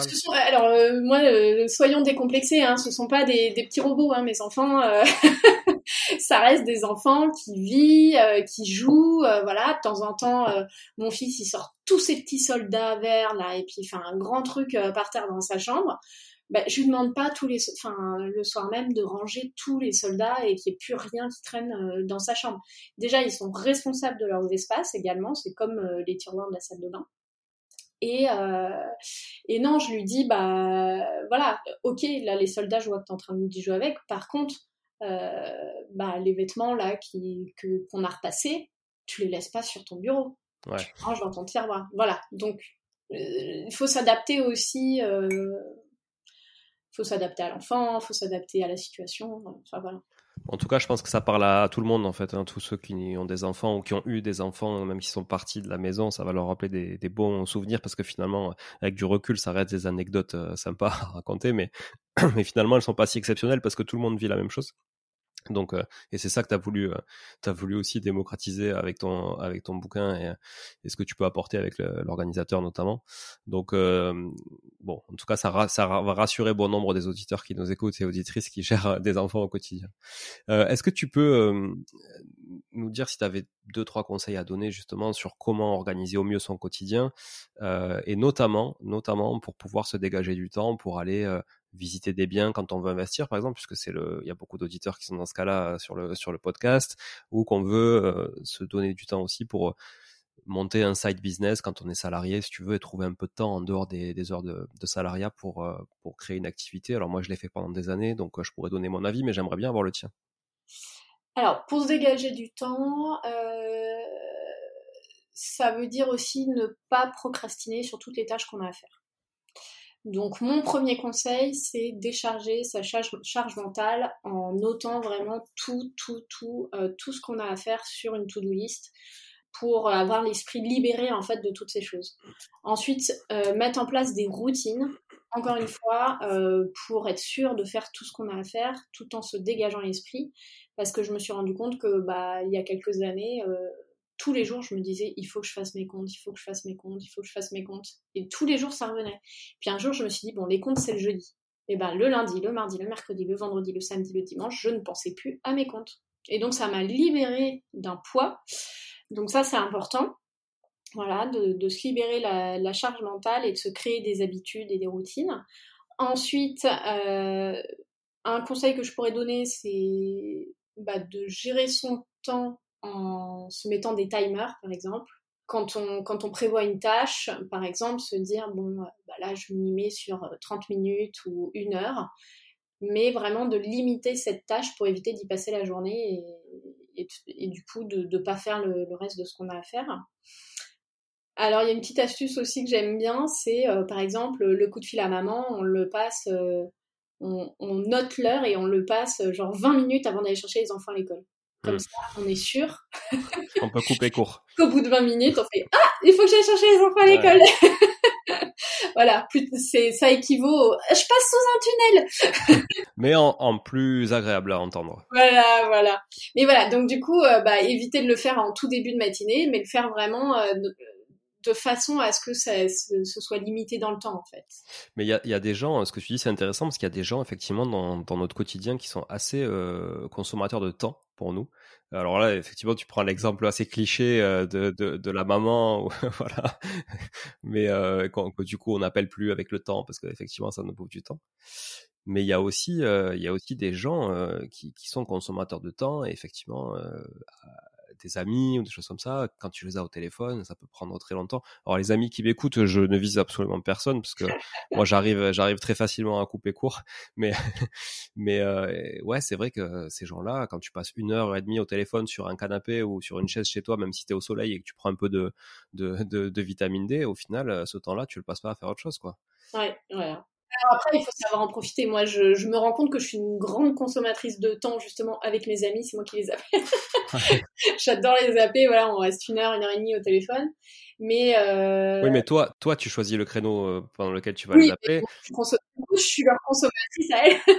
Alors, euh, moi, soyons décomplexés, hein, ce sont pas des, petits robots, hein, mes enfants. ça reste des enfants qui vivent, qui jouent, voilà. De temps en temps, mon fils il sort tous ses petits soldats verts là, et puis il fait un grand truc par terre dans sa chambre bah, je lui demande pas tous les, enfin, le soir même de ranger tous les soldats et qu'il n'y ait plus rien qui traîne euh, dans sa chambre. Déjà, ils sont responsables de leurs espaces également, c'est comme euh, les tiroirs de la salle de bain. Et, euh, et non, je lui dis, bah voilà, ok, là les soldats, je vois que tu es en train de jouer avec. Par contre, euh, bah, les vêtements là qui, que, qu'on a repassés, tu les laisses pas sur ton bureau. Ouais. Tu ranges dans ton tiroir. Voilà, donc il faut s'adapter aussi faut s'adapter à l'enfant, faut s'adapter à la situation. En tout cas, je pense que ça parle à tout le monde en fait, hein. tous ceux qui ont des enfants ou qui ont eu des enfants, même qui sont partis de la maison, ça va leur rappeler des, bons souvenirs parce que finalement, avec du recul, ça reste des anecdotes euh, sympas à raconter, mais, finalement, elles sont pas si exceptionnelles parce que tout le monde vit la même chose. Donc, euh, et c'est ça que tu as voulu, euh, as voulu aussi démocratiser avec ton, avec ton bouquin et, et ce que tu peux apporter avec l'organisateur notamment. Donc, euh, bon, en tout cas, ça, ça va rassurer bon nombre des auditeurs qui nous écoutent et auditrices qui gèrent des enfants au quotidien. Est-ce que tu peux nous dire si tu avais deux, trois conseils à donner justement sur comment organiser au mieux son quotidien et notamment, notamment pour pouvoir se dégager du temps pour aller visiter des biens quand on veut investir, par exemple, puisque c'est le, il y a beaucoup d'auditeurs qui sont dans ce cas-là euh, sur le sur le podcast, ou qu'on veut euh, se donner du temps aussi pour euh, monter un side business quand on est salarié, si tu veux, et trouver un peu de temps en dehors des, heures de, salariat pour pour créer une activité. Alors moi, je l'ai fait pendant des années, donc je pourrais donner mon avis, mais j'aimerais bien avoir le tien. Alors, pour se dégager du temps, ça veut dire aussi ne pas procrastiner sur toutes les tâches qu'on a à faire. Donc mon premier conseil, c'est décharger sa charge, mentale en notant vraiment tout, tout, tout, euh, tout ce qu'on a à faire sur une to-do list pour avoir l'esprit libéré en fait de toutes ces choses. Ensuite, euh, mettre en place des routines, encore une fois, euh, pour être sûr de faire tout ce qu'on a à faire tout en se dégageant l'esprit, parce que je me suis rendu compte que bah il y a quelques années tous les jours, je me disais, il faut que je fasse mes comptes, il faut que je fasse mes comptes, il faut que je fasse mes comptes. Et tous les jours, ça revenait. Puis un jour, je me suis dit, bon, les comptes, c'est le jeudi. Et ben, le lundi, le mardi, le mercredi, le vendredi, le samedi, le dimanche, je ne pensais plus à mes comptes. Et donc, ça m'a libéré d'un poids. Donc ça, c'est important. Voilà, de, se libérer la, charge mentale et de se créer des habitudes et des routines. Ensuite, euh, un conseil que je pourrais donner, c'est bah, de gérer son temps en se mettant des timers, par exemple. Quand on, quand on prévoit une tâche, par exemple, se dire, bon, bah là, je m'y mets sur 30 euh, minutes ou une heure, mais vraiment de limiter cette tâche pour éviter d'y passer la journée et, du coup de ne pas faire le, reste de ce qu'on a à faire. Alors, il y a une petite astuce aussi que j'aime bien, c'est euh, par exemple le coup de fil à maman, on le passe, euh, on, on, note l'heure et on le passe genre 20 minutes avant d'aller chercher les enfants à l'école. Comme hmm. ça, on est sûr. on peut couper court. Qu'au bout de 20 minutes, on fait Ah, il faut que j'aille chercher les enfants à l'école. voilà, c'est, ça équivaut Je passe sous un tunnel. Mais en, plus agréable à entendre. Voilà, voilà. Mais voilà, donc du coup, euh, bah, éviter de le faire en tout début de matinée, mais le faire vraiment euh, de façon à ce que ça, ce, soit limité dans le temps en fait. Mais il y a, des gens, ce que tu dis c'est intéressant parce qu'il y a des gens effectivement dans, notre quotidien qui sont assez euh, consommateurs de temps pour nous. Alors là, effectivement, tu prends l'exemple assez cliché de, de, de, la maman, voilà, mais euh, que du coup on n'appelle plus avec le temps parce qu'effectivement ça nous bouffe du temps. Mais il y a aussi, il y a aussi des gens qui, qui, sont consommateurs de temps et effectivement des amis ou des choses comme ça, quand tu les as au téléphone, ça peut prendre très longtemps. Alors les amis qui m'écoutent, je ne vise absolument personne parce que moi j'arrive j'arrive très facilement à couper court, mais mais euh, ouais c'est vrai que ces gens-là, quand tu passes une heure et demie au téléphone sur un canapé ou sur une chaise chez toi, même si tu es au soleil et que tu prends un peu de de, de, de vitamine D, au final ce temps-là tu le passes pas à faire autre chose quoi. Ouais, voilà après, il faut savoir en profiter. Moi, je, je, me rends compte que je suis une grande consommatrice de temps, justement, avec mes amis. C'est moi qui les appelle. J'adore les appeler. Voilà, on reste une heure, une heure et demie au téléphone. Mais euh... Oui, mais toi, toi, tu choisis le créneau euh, pendant lequel tu vas les appeler. je, je suis leur consommatrice à elles.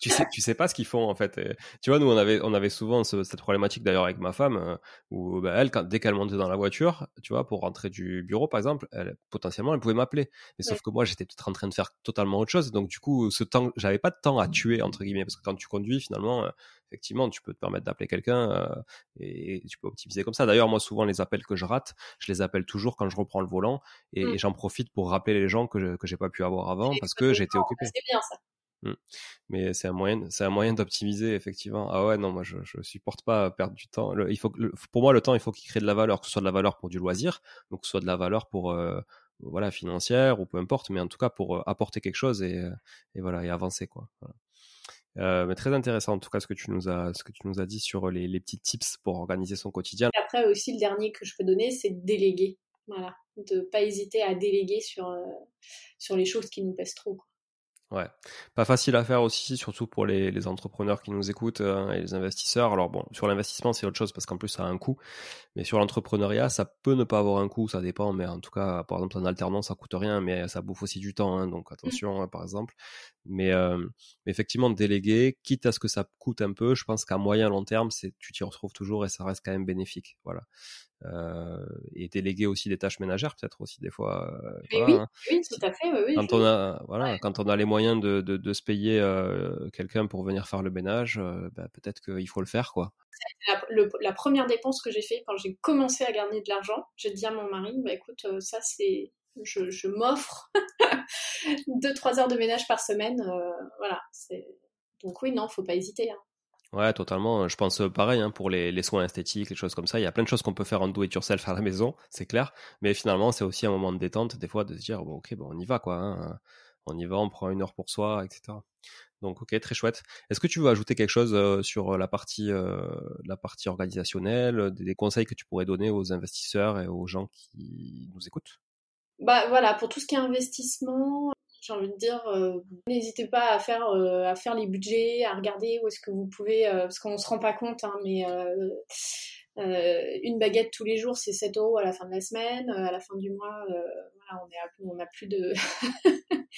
tu sais, tu sais pas ce qu'ils font en fait. tu vois, nous on avait, on avait souvent cette problématique d'ailleurs avec ma femme, euh, où bah, elle, quand, dès qu'elle montait dans la voiture, tu vois, pour rentrer du bureau par exemple, elle, potentiellement elle pouvait m'appeler. Mais sauf que moi j'étais peut-être en train de faire totalement autre chose, donc du coup ce temps, j'avais pas de temps à tuer entre guillemets, parce que quand tu conduis finalement, euh, effectivement, tu peux te permettre d'appeler quelqu'un euh, et, tu peux optimiser comme ça. D'ailleurs, moi, souvent, les appels que je rate, je les appelle toujours quand je reprends le volant et, mmh. j'en profite pour rappeler les gens que je, que j'ai pas pu avoir avant parce que j'étais occupé. C'est bien ça. Mmh. Mais c'est un moyen, c'est un moyen d'optimiser effectivement. Ah ouais, non, moi je, je supporte pas perdre du temps. il faut, pour moi, le temps, il faut qu'il crée de la valeur, que ce soit de la valeur pour du loisir, donc que ce soit de la valeur pour euh, voilà financière ou peu importe, mais en tout cas pour euh, apporter quelque chose et, et voilà et avancer quoi. Mais très intéressant en tout cas ce que tu nous as ce que tu nous as dit sur les, les petits tips pour organiser son quotidien. Après aussi le dernier que je peux donner c'est déléguer. Voilà, de pas hésiter à déléguer sur sur les choses qui nous pèsent trop. Ouais, pas facile à faire aussi, surtout pour les, les entrepreneurs qui nous écoutent hein, et les investisseurs. Alors bon, sur l'investissement c'est autre chose parce qu'en plus ça a un coût, mais sur l'entrepreneuriat ça peut ne pas avoir un coût, ça dépend. Mais en tout cas, par exemple en alternance ça coûte rien, mais ça bouffe aussi du temps, hein, donc mmh. attention hein, par exemple. Mais, euh, effectivement déléguer, quitte à ce que ça coûte un peu, je pense qu'à moyen long terme c'est tu t'y retrouves toujours et ça reste quand même bénéfique. Voilà. Euh, et déléguer aussi des tâches ménagères peut-être aussi des fois. Euh, oui, hein. oui, tout à fait. Oui, quand on a voilà, quand on a les moyens de, de, de se payer euh, quelqu'un pour venir faire le ménage, bah, peut-être qu'il faut le faire quoi. La, la première dépense que j'ai fait quand j'ai commencé à gagner de l'argent, j'ai dit à mon mari, bah écoute, ça c'est je, je m'offre 2-3 heures de ménage par semaine. voilà, donc oui, non, faut pas hésiter. Hein. Ouais, totalement. Je pense euh, pareil hein, pour les, soins esthétiques, les choses comme ça. Il y a plein de choses qu'on peut faire en do it yourself à la maison, c'est clair. Mais finalement, c'est aussi un moment de détente, des fois, de se dire bon, ok, bon, on y va, quoi. Hein. On y va, on prend une heure pour soi, etc. Donc, ok, très chouette. Est-ce que tu veux ajouter quelque chose euh, sur la partie, euh, la partie organisationnelle, des, des, conseils que tu pourrais donner aux investisseurs et aux gens qui nous écoutent? Bah voilà, pour tout ce qui est investissement, j'ai envie de dire, euh, n'hésitez pas à faire, euh, à faire les budgets, à regarder où est-ce que vous pouvez, euh, parce qu'on se rend pas compte, hein, mais une baguette tous les jours, c'est 7 euros à la fin de la semaine, à la fin du mois, voilà, on, est plus de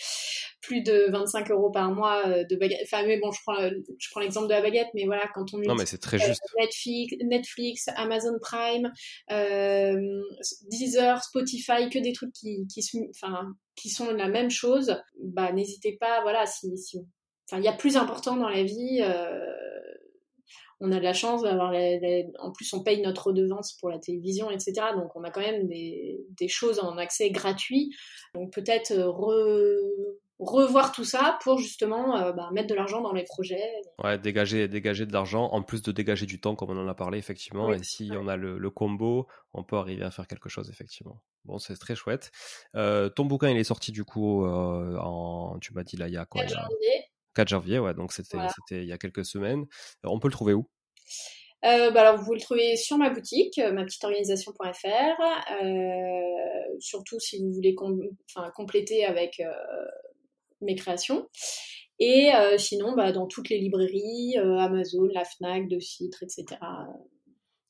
plus de 25 euros par mois euh, de baguette. Enfin, mais bon, je prends, je prends l'exemple de la baguette, mais voilà, quand on non, mais c'est très juste. Netflix, Netflix, Amazon Prime, euh, Deezer, Spotify, que des trucs qui, qui, enfin, qui sont la même chose, bah, n'hésitez pas, voilà, si, si enfin, il y a plus important dans la vie. Euh, on a de la chance d'avoir, en plus on paye notre redevance pour la télévision, etc. Donc on a quand même des, des choses en accès gratuit. Donc peut-être re, revoir tout ça pour justement euh, bah, mettre de l'argent dans les projets. Ouais, dégager, dégager de l'argent en plus de dégager du temps comme on en a parlé effectivement. et si on a le, combo, on peut arriver à faire quelque chose effectivement. Bon, c'est très chouette. Euh, ton bouquin, il est sorti du coup euh, en, tu m'as dit là, il y a quoi 4 janvier. 4 janvier, ouais, donc c'était c'était il y a quelques semaines. on peut le trouver où? Euh, bah alors vous pouvez le trouver sur ma boutique, ma petite organisation.fr, euh, surtout si vous voulez compléter avec mes créations. Et euh, sinon, bah, dans toutes les librairies, euh, Amazon, la FNAC, De Citre, etc.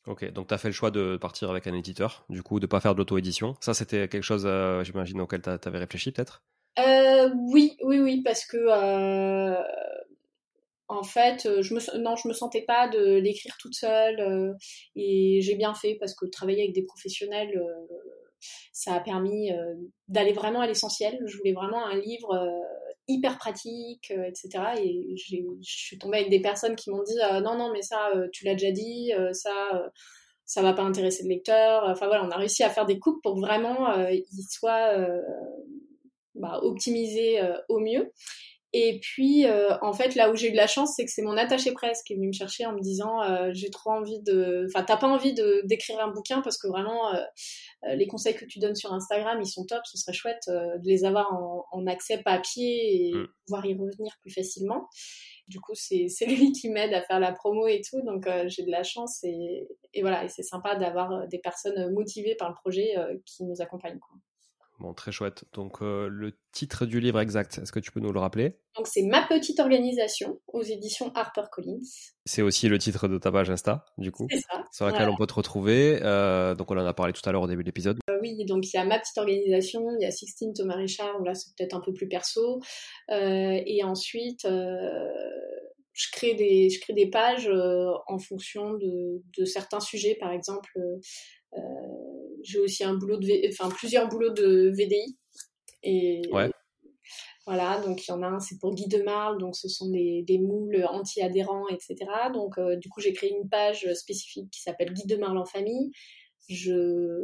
Ok, donc tu as fait le choix de partir avec un éditeur, du coup, de pas faire d'auto-édition. Ça, c'était quelque chose, euh, j'imagine, auquel tu avais réfléchi peut-être? Oui, oui, oui, parce que en fait, je me, non, je me sentais pas de l'écrire toute seule et j'ai bien fait parce que travailler avec des professionnels, ça a permis d'aller vraiment à l'essentiel. Je voulais vraiment un livre hyper pratique, etc. Et je suis tombée avec des personnes qui m'ont dit non, non, mais ça, tu l'as déjà dit, ça, ça va pas intéresser le lecteur. Enfin voilà, on a réussi à faire des coupes pour vraiment il soit bah, au mieux. Et puis, euh, en fait, là où j'ai eu de la chance, c'est que c'est mon attaché presse qui est venu me chercher en me disant euh, j'ai trop envie de. Enfin, t'as pas envie de d'écrire un bouquin parce que vraiment, euh, les conseils que tu donnes sur Instagram, ils sont top. Ce serait chouette de les avoir en, accès papier et mm. pouvoir y revenir plus facilement. Du coup, c'est lui qui m'aide à faire la promo et tout. Donc, j'ai de la chance et, et voilà. Et c'est sympa d'avoir des personnes motivées par le projet qui nous accompagnent. Quoi. Bon, très chouette. Donc, euh, le titre du livre exact, est-ce que tu peux nous le rappeler? Donc, c'est Ma petite organisation aux éditions HarperCollins. C'est aussi le titre de ta page Insta, du coup, sur laquelle on peut te retrouver. Euh, donc, on en a parlé tout à l'heure au début de l'épisode. Euh, oui, donc il y a Ma petite organisation, il y a Sixtine Thomas Richard, là, c'est peut-être un peu plus perso. et ensuite, je crée des, je crée des pages en fonction de, de, certains sujets, par exemple euh, j'ai aussi un boulot de, enfin plusieurs boulots de VDI. Et voilà, donc il y en a un, c'est pour Guy de Marle, donc ce sont des, des moules anti-adhérents, etc. Donc euh, du coup, j'ai créé une page spécifique qui s'appelle Guy de Marle en famille. Je,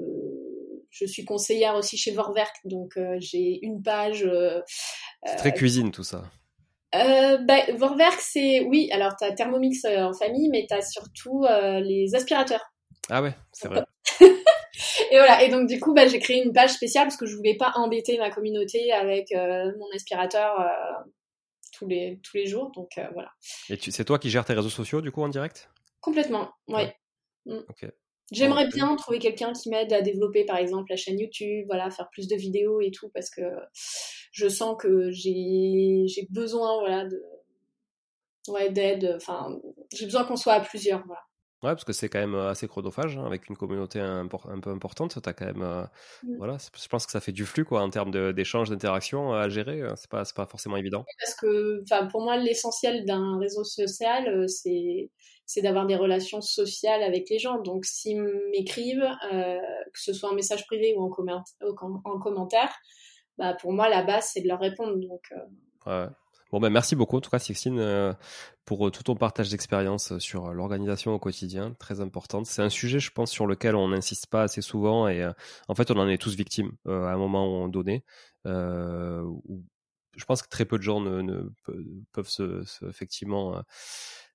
je suis conseillère aussi chez Vorwerk, donc euh, j'ai une page. c'est très cuisine tout ça. Euh, bah, Vorwerk, c'est oui. Alors, tu as Thermomix en famille, mais tu as surtout les aspirateurs. Ah ouais, c'est vrai. et voilà. Et donc du coup, bah, j'ai créé une page spéciale parce que je voulais pas embêter ma communauté avec euh, mon aspirateur euh, tous les tous les jours. Donc euh, voilà. Et c'est toi qui gères tes réseaux sociaux du coup en direct? Complètement. Ouais. Mm. J'aimerais bien trouver quelqu'un qui m'aide à développer par exemple la chaîne YouTube, voilà, faire plus de vidéos et tout parce que je sens que j'ai j'ai besoin voilà de ouais d'aide. Enfin, j'ai besoin qu'on soit à plusieurs. Voilà. Ouais, parce que c'est quand même euh, assez chronophage, hein, avec une communauté un, un peu importante. As quand même, euh, mmh. voilà, je pense que ça fait du flux quoi, en termes d'échanges, d'interaction à gérer. Euh, c'est pas, pas forcément évident. Parce que, pour moi, l'essentiel d'un réseau social, c'est d'avoir des relations sociales avec les gens. Donc, s'ils m'écrivent, que ce soit en message privé ou en, en commentaire, bah, pour moi, la base, c'est de leur répondre. Donc, ouais. Bon, ben merci beaucoup, en tout cas, Sixtine, euh, pour euh, tout ton partage d'expérience euh, sur l'organisation au quotidien, très importante. C'est un sujet, je pense, sur lequel on n'insiste pas assez souvent et en fait, on en est tous victimes à un moment donné. Où je pense que très peu de gens ne, peuvent se, se effectivement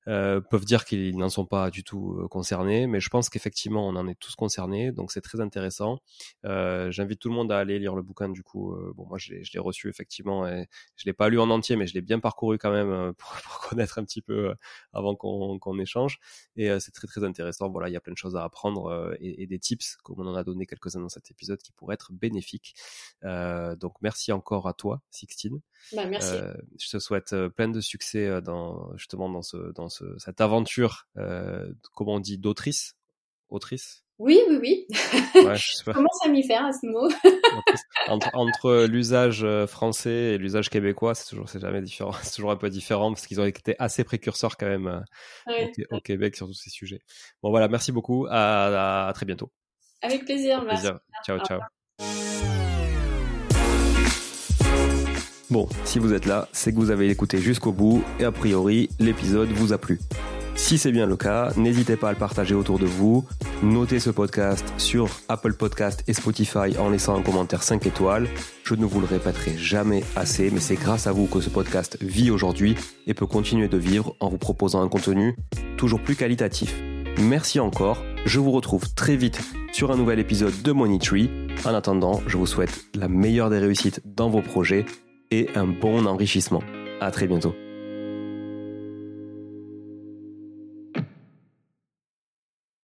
euh, peuvent dire qu'ils n'en sont pas du tout euh, concernés, mais je pense qu'effectivement on en est tous concernés, donc c'est très intéressant. Euh, J'invite tout le monde à aller lire le bouquin du coup. Euh, bon moi je l'ai reçu effectivement et je l'ai pas lu en entier, mais je l'ai bien parcouru quand même pour, pour, connaître un petit peu avant qu'on qu'on échange. Et c'est très très intéressant. Voilà, il y a plein de choses à apprendre et, et, des tips comme on en a donné quelques-uns dans cet épisode qui pourraient être bénéfiques. donc merci encore à toi, Sixtine. Bah, merci. je te souhaite plein de succès dans justement dans ce dans ce cette aventure, euh, comment on dit, d'autrice? Autrice? Oui, oui, oui. Ouais, je Comment ça m'y faire à ce mot? Entre, l'usage euh, français et l'usage québécois, c'est toujours, c'est jamais différent. C'est toujours un peu différent parce qu'ils ont été assez précurseurs quand même euh, au, Québec sur tous ces sujets. Bon voilà, merci beaucoup. À, très bientôt. Avec plaisir. plaisir. Ciao, ciao. Bon, si vous êtes là, c'est que vous avez écouté jusqu'au bout et a priori, l'épisode vous a plu. Si c'est bien le cas, n'hésitez pas à le partager autour de vous. Notez ce podcast sur Apple Podcast et Spotify en laissant un commentaire 5 étoiles. Je ne vous le répéterai jamais assez, mais c'est grâce à vous que ce podcast vit aujourd'hui et peut continuer de vivre en vous proposant un contenu toujours plus qualitatif. Merci encore. Je vous retrouve très vite sur un nouvel épisode de Money Tree. En attendant, je vous souhaite la meilleure des réussites dans vos projets et un bon enrichissement. À très bientôt.